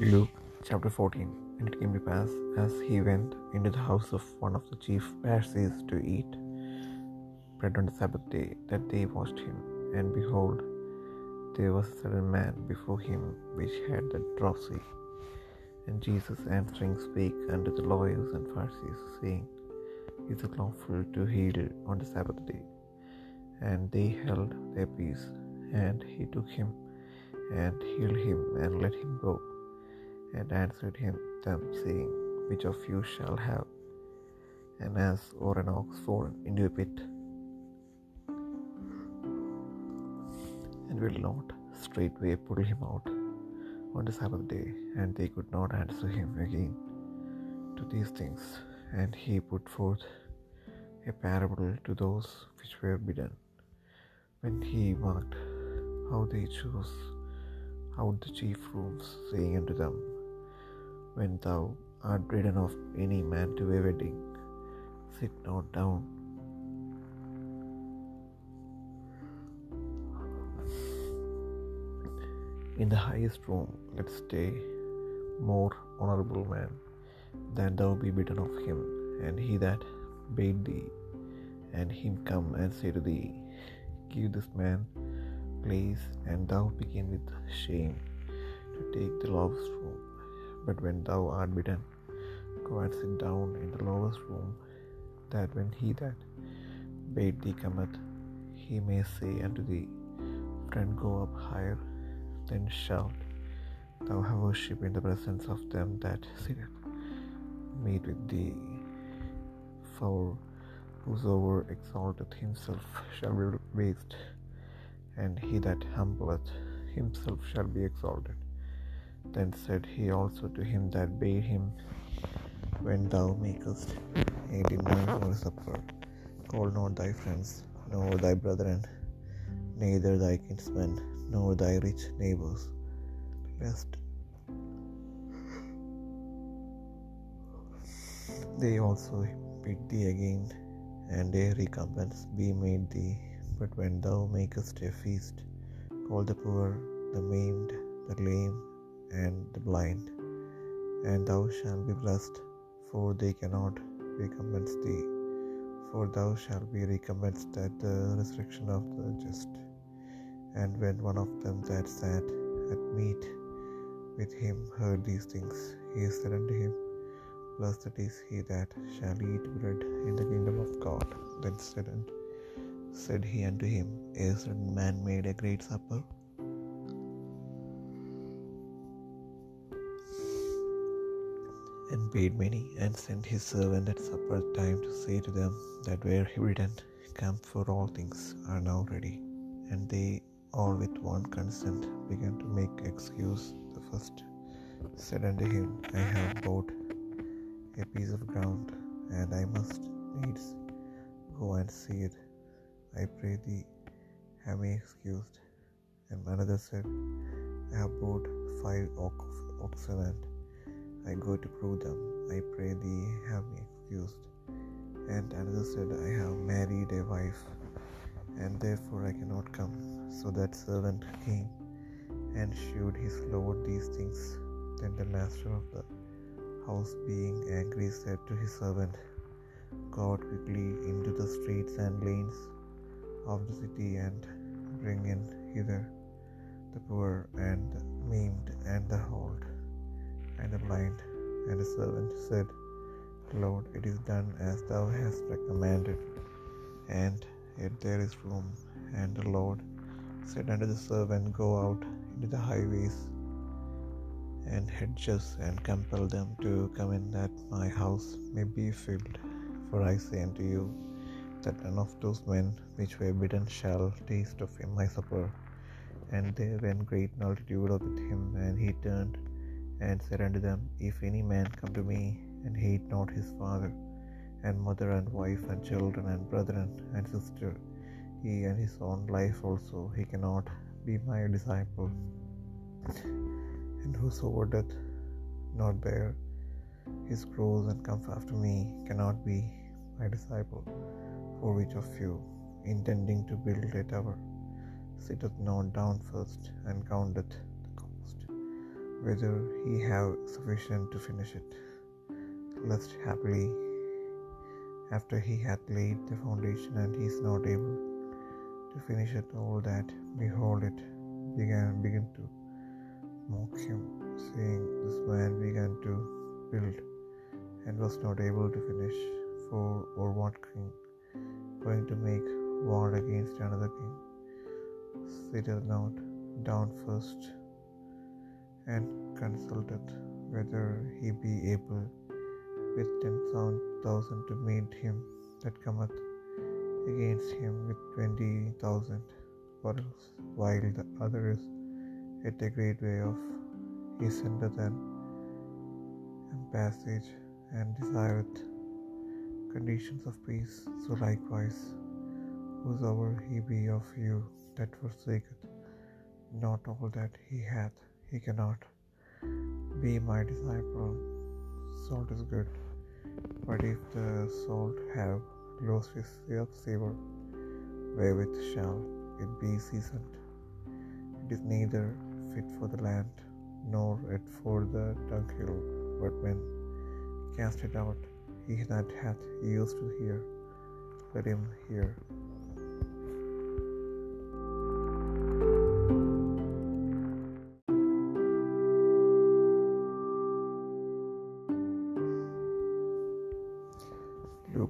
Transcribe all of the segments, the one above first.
Luke chapter 14 And it came to pass, as he went into the house of one of the chief Pharisees to eat bread on the Sabbath day, that they watched him. And behold, there was a certain man before him which had the dropsy. And Jesus answering spake unto the lawyers and Pharisees, saying, Is it lawful to heal on the Sabbath day? And they held their peace. And he took him and healed him and let him go and answered him them, saying, Which of you shall have an ass or an ox fallen into a pit, and will not straightway pull him out on the Sabbath day? And they could not answer him again to these things. And he put forth a parable to those which were bidden, when he marked how they chose out the chief rooms, saying unto them, when thou art ridden of any man to a wedding, sit not down. In the highest room, let stay more honorable man than thou be bidden of him, and he that bade thee, and him come and say to thee, Give this man place, and thou begin with shame to take the room. But when thou art bidden, go and sit down in the lowest room, that when he that bade thee cometh, he may say unto thee, Friend, go up higher. Then shalt thou have worship in the presence of them that sit meet with thee. For whosoever exalteth himself shall be raised, and he that humbleth himself shall be exalted. Then said he also to him that bade him, When thou makest a dinner or supper, call not thy friends, nor thy brethren, neither thy kinsmen, nor thy rich neighbors, lest they also bid thee again, and a recompense be made thee. But when thou makest a feast, call the poor, the maimed, the lame, and the blind, and thou shalt be blessed, for they cannot recompense thee, for thou shalt be recompensed at the resurrection of the just. And when one of them that sat at meat with him heard these things, he said unto him, Blessed is he that shall eat bread in the kingdom of God. Then said, said he unto him, A certain man made a great supper and paid many, and sent his servant at supper time to say to them that where were bidden, Come, for all things are now ready. And they all with one consent began to make excuse. The first said unto him, I have bought a piece of ground, and I must needs go and see it. I pray thee, have me excused. And another said, I have bought five oxen, and go to prove them. I pray thee, have me excused. And another said, I have married a wife, and therefore I cannot come. So that servant came and shewed his lord these things. Then the master of the house, being angry, said to his servant, Go out quickly into the streets and lanes of the city, and bring in hither the poor and the maimed and the old and the blind. And the servant said, Lord, it is done as thou hast commanded, and yet there is room. And the Lord said unto the servant, Go out into the highways and hedges, and compel them to come in, that my house may be filled. For I say unto you, that none of those men which were bidden shall taste of my supper. And there went great multitude with him, and he turned and said unto them, If any man come to me, and hate not his father, and mother, and wife, and children, and brethren, and sister, he and his own life also, he cannot be my disciple. And whosoever doth not bear his cross and come after me cannot be my disciple. For which of you, intending to build a tower, sitteth not down first, and counteth whether he have sufficient to finish it, lest happily after he hath laid the foundation and he is not able to finish it all that behold it began begin to mock him, saying, This man began to build and was not able to finish. For or what king going to make war against another king sitteth not down first and consulteth whether he be able with ten thousand to meet him that cometh against him with twenty thousand, or else, while the other is at a great way off, he sendeth an passage and desireth conditions of peace. So likewise, whosoever he be of you that forsaketh not all that he hath, he cannot be my disciple. Salt is good, but if the salt have lost his savor, wherewith shall it be seasoned? It is neither fit for the land, nor yet for the dunghill, but when cast it out, he that hath ears to hear, let him hear.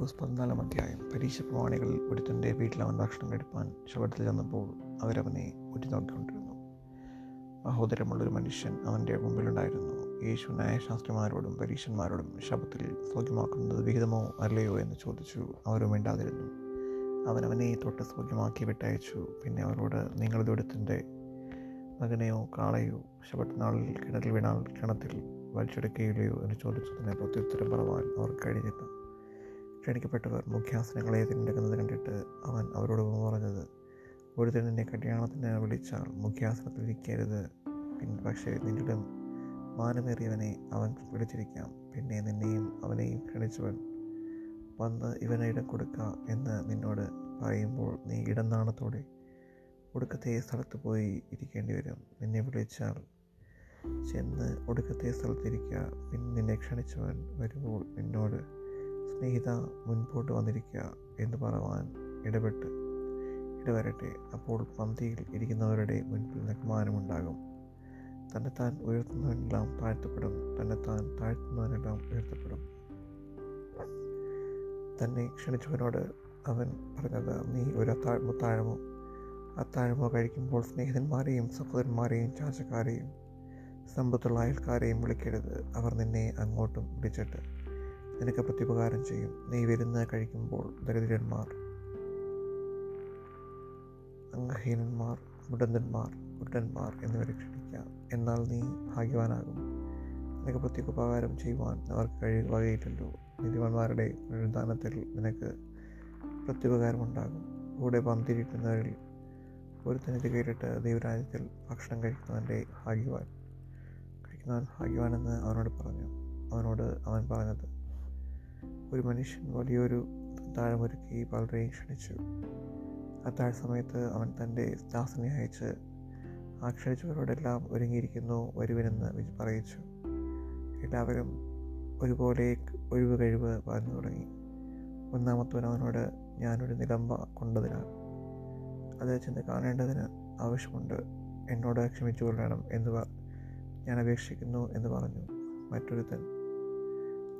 ലൂക്കോസ് പതിനാലാം അധ്യായം. പരീക്ഷ പ്രമാണികളിൽ ഒരുത്തന്റെ വീട്ടിൽ അവൻ ഭക്ഷണം കഴിപ്പാൻ ശബത്തിൽ ചെന്നപ്പോൾ അവരവനെ ഉറ്റുനോക്കിക്കൊണ്ടിരുന്നു. മഹോദരമുള്ളൊരു മനുഷ്യൻ അവന്റെ മുമ്പിലുണ്ടായിരുന്നു. യേശു ന്യായശാസ്ത്രിമാരോടും പരീക്ഷന്മാരോടും ശബത്തിൽ സൗഖ്യമാക്കുന്നത് വിഹിതമോ അല്ലയോ എന്ന് ചോദിച്ചു. അവരും വേണ്ടാതിരുന്നു അവനവനെ അവനെ തൊട്ട് സൗഖ്യമാക്കി വിട്ടയച്ചു. പിന്നെ അവരോട് നിങ്ങളുടെ ഒരുത്തിന്റെ മകനെയോ കാളയോ ശബത്തിനാളിൽ കിണറിൽ വീണാൽ കിണത്തിൽ വലിച്ചെടുക്കുകയില്ലയോ? എന്ന് ചോദിച്ചതിനെ പ്രത്യുത്തരം പറവാൻ അവർ കഴിഞ്ഞില്ല. ക്ഷണിക്കപ്പെട്ടവർ മുഖ്യാസനങ്ങളെ തിരഞ്ഞെടുക്കുന്നത് കണ്ടിട്ട് അവൻ അവരോട് പറഞ്ഞത് ഒരുത്തൻ നിന്നെ കല്യാണത്തിന് വിളിച്ചാൽ മുഖ്യാസനത്തിൽ ഇരിക്കരുത് പിന്നെ പക്ഷേ നിന്നിടം മാനമേറിയവനെ അവൻ വിളിച്ചിരിക്കാം. പിന്നെ നിന്നെയും അവനെയും ക്ഷണിച്ചവൻ വന്ന് ഇവനെ ഇടം കൊടുക്ക എന്ന് നിന്നോട് പറയുമ്പോൾ നീ ഇടനാണത്തോടെ ഒടുക്കത്തെ സ്ഥലത്ത് പോയി ഇരിക്കേണ്ടി വരും. നിന്നെ വിളിച്ചാൽ ചെന്ന് ഒടുക്കത്തെ സ്ഥലത്തിരിക്കുക പിന്നെ നിന്നെ ക്ഷണിച്ചവൻ വരുമ്പോൾ നിന്നോട് സ്നേഹിത മുൻപോട്ട് വന്നിരിക്കുക എന്ന് പറവാൻ ഇടപെട്ട് ഇടവരട്ടെ. അപ്പോൾ പന്തിയിൽ ഇരിക്കുന്നവരുടെ മുൻപിൽ ബഹുമാനമുണ്ടാകും തന്നെത്താൻ ഉയർത്തുന്നവനെല്ലാം താഴ്ത്തപ്പെടും. തന്നെത്താൻ താഴ്ത്തുന്നവനെല്ലാം ഉയർത്തപ്പെടും. തന്നെ ക്ഷണിച്ചവനോട് അവൻ പറഞ്ഞത് നീ ഒരു അത്താഴ മുത്താഴമോ അത്താഴമോ കഴിക്കുമ്പോൾ സ്നേഹിതന്മാരെയും സഹോദരന്മാരെയും ചാച്ചക്കാരെയും സമ്പത്തുള്ള അയൽക്കാരെയും വിളിക്കരുത്. അവർ നിന്നെ അങ്ങോട്ടും വിളിച്ചിട്ട് നിനക്ക് പ്രത്യുപകാരം ചെയ്യും. നീ വരുന്ന കഴിക്കുമ്പോൾ ദരിദ്രന്മാർ അംഗഹീനന്മാർ മുടന്തന്മാർ കുട്ടന്മാർ എന്നിവരെ ക്ഷണിക്കാം. എന്നാൽ നീ ഭാഗ്യവാനാകും. നിനക്ക് പ്രത്യുപകാരം ചെയ്യുവാൻ അവർക്ക് കഴി വകയില്ലല്ലോ. നീതിമാന്മാരുടെ പുനരുദ്ധാനത്തിൽ നിനക്ക് പ്രത്യുപകാരമുണ്ടാകും. കൂടെ പന്തിരിക്കുന്നവരിൽ തനിത് കേട്ടിട്ട് ദൈവരാജ്യത്തിൽ ഭക്ഷണം കഴിക്കുന്നവന്റെ ഭാഗ്യവാൻ കഴിക്കുന്നവൻ ഭാഗ്യവാനെന്ന് അവനോട് പറഞ്ഞു. അവനോട് അവൻ പറഞ്ഞത് ഒരു മനുഷ്യൻ വലിയൊരു താഴമൊരുക്കി പലരെയും ക്ഷണിച്ചു. അത്താഴ സമയത്ത് അവൻ തന്റെ ദാസനെ അയച്ച് ആ ക്ഷണിച്ചവരോടെല്ലാം ഒരുങ്ങിയിരിക്കുന്നു വരുവിനെന്ന് പറയിച്ചു. എല്ലാവരും ഒരുപോലെ ഒഴിവ് കഴിവ് പറഞ്ഞു തുടങ്ങി. ഒന്നാമത്തവൻ അവനോട് ഞാനൊരു നിലമ്പ കൊണ്ടതിനാൽ. അത് ചെന്ന് കാണേണ്ടതിന് ആവശ്യമുണ്ട്. എന്നോട് ക്ഷമിച്ചു കൊള്ളണം എന്ന് ഞാൻ അപേക്ഷിക്കുന്നു എന്ന് പറഞ്ഞു മറ്റൊരുത്തൻ.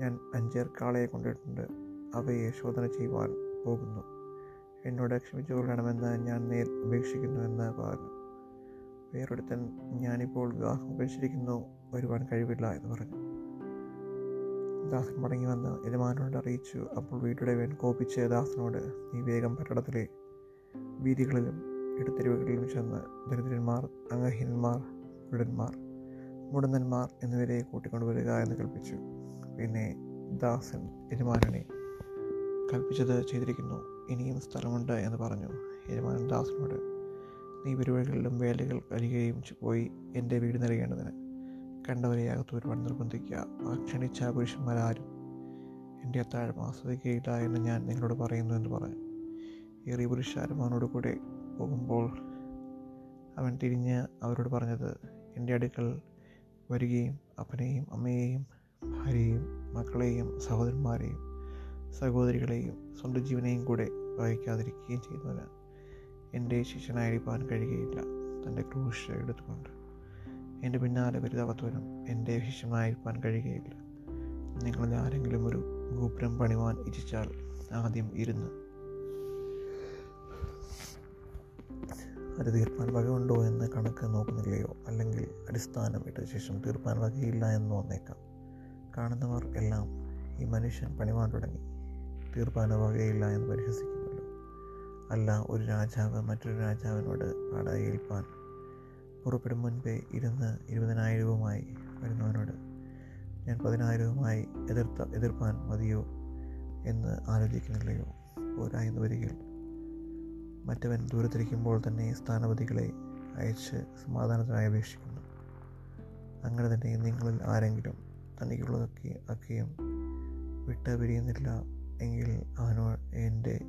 ഞാൻ അഞ്ചേർ കാളയെ കൊണ്ടിട്ടുണ്ട്. അവയെ ശോധന ചെയ്യുവാൻ പോകുന്നു. എന്നോട് ക്ഷമിച്ചു കൊള്ളണമെന്ന് ഞാൻ നേർ അപേക്ഷിക്കുന്നുവെന്ന് പറഞ്ഞു. വേറൊരുത്തൻ ഞാനിപ്പോൾ വിവാഹം കഴിച്ചിരിക്കുന്നു വരുവാൻ കഴിവില്ല എന്ന് പറഞ്ഞു. ദാസൻ മടങ്ങി വന്ന് യജമാനോട് അറിയിച്ചു അപ്പോൾ വീട്ടുടെ വേൻ കോപിച്ച് ദാസനോട് നീ വേഗം പട്ടണത്തിലെ വീതികളിലും ഇടത്തെരുവുകളിലും ചെന്ന് ദരിദ്രന്മാർ അംഗഹീനന്മാർ കുരുടന്മാർ മുടന്തന്മാർ എന്നിവരെ കൂട്ടിക്കൊണ്ടുവരിക എന്ന് കൽപ്പിച്ചു. പിന്നെ ദാസൻ യജമാനനെ കൽപ്പിച്ചത് ചെയ്തിരിക്കുന്നു. ഇനിയും സ്ഥലമുണ്ട് എന്ന് പറഞ്ഞു. യജമാനൻ ദാസനോട് നീ പരിപാടികളിലും വേലകൾ അരികയും പോയി എന്റെ വീട് നിറയേണ്ടതിന് കണ്ടവരെ അകത്ത് വരുവാൻ നിർബന്ധിക്കുക. ആ ക്ഷണിച്ച പുരുഷന്മാരാരും എന്റെ അത്താഴം ആസ്വദിക്കുകയില്ല എന്ന് ഞാൻ നിങ്ങളോട് പറയുന്നു എന്ന് പറഞ്ഞു. ഏറിയ പുരുഷാരും അവനോട് കൂടെ പോകുമ്പോൾ അവൻ തിരിഞ്ഞ് അവരോട് പറഞ്ഞത് എന്റെ അടുക്കൽ വരികയും അപ്പനെയും അമ്മയെയും ഭാര്യയെയും മക്കളെയും സഹോദരന്മാരെയും സഹോദരികളെയും സ്വന്തം ജീവനെയും കൂടെ വഹിക്കാതിരിക്കുകയും ചെയ്യുന്നതിന് എന്റെ ശിഷ്യനായിരിക്കാൻ കഴിയുകയില്ല. തന്റെ ക്രൂശ എടുത്തുകൊണ്ട് എന്റെ പിന്നാലെ വരുതാവത്തവനും എന്റെ ശിഷ്യനായിരിക്കാൻ കഴിയുകയില്ല. നിങ്ങളിൽ ആരെങ്കിലും ഒരു ഗോപുരം പണിവാൻ ഇച്ഛിച്ചാൽ ആദ്യം ഇരുന്ന് അത് തീർപ്പാൻ വകയുണ്ടോ എന്ന് കണക്ക് നോക്കുന്നില്ലയോ? അല്ലെങ്കിൽ അടിസ്ഥാനം ഇട്ട ശേഷം തീർപ്പാൻ വകയില്ല എന്ന് വന്നേക്കാം. കാണുന്നവർ എല്ലാം ഈ മനുഷ്യൻ പണിമാൻ തുടങ്ങി. തീർപ്പാന വകയില്ല എന്ന് പരിഹസിക്കുമല്ലോ. അല്ല ഒരു രാജാവ് മറ്റൊരു രാജാവിനോട് പാടായേൽപ്പാൻ പുറപ്പെടും മുൻപേ ഇരുന്ന് ഇരുപതിനായിരവുമായി വരുന്നവനോട് ഞാൻ പതിനായിരവുമായി എതിർത്ത എതിർപ്പാൻ മതിയോ എന്ന് ആലോചിക്കുന്നില്ലയോ? പോരാ എന്ന് വരികിൽ. മറ്റവൻ ദൂരത്തിരിക്കുമ്പോൾ തന്നെ സ്ഥാനപതികളെ അയച്ച് സമാധാനത്തിനായി അപേക്ഷിക്കുന്നു. അങ്ങനെ തന്നെ നിങ്ങളിൽ ആരെങ്കിലും തനിക്കുള്ളതൊക്കെ ഒക്കെയും വിട്ട് പിരിയുന്നില്ല എങ്കിൽ അവനോ എന്റെ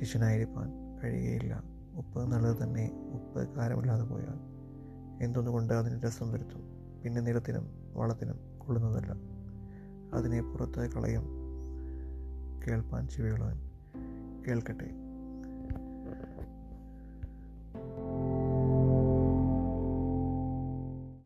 ശിഷ്യനായിരിക്കാൻ കഴിയുകയില്ല. ഉപ്പ് നല്ലത് തന്നെ ഉപ്പ് കാരമില്ലാതെ പോയാൽ എന്തൊന്നുകൊണ്ട് അതിന് രസം വരുത്തും? പിന്നെ നിലത്തിനും വളത്തിനും കൊള്ളുന്നതല്ല. അതിനെ പുറത്ത് കളയും. കേൾപ്പാൻ ചെവിയുള്ളവൻ. കേൾക്കട്ടെ.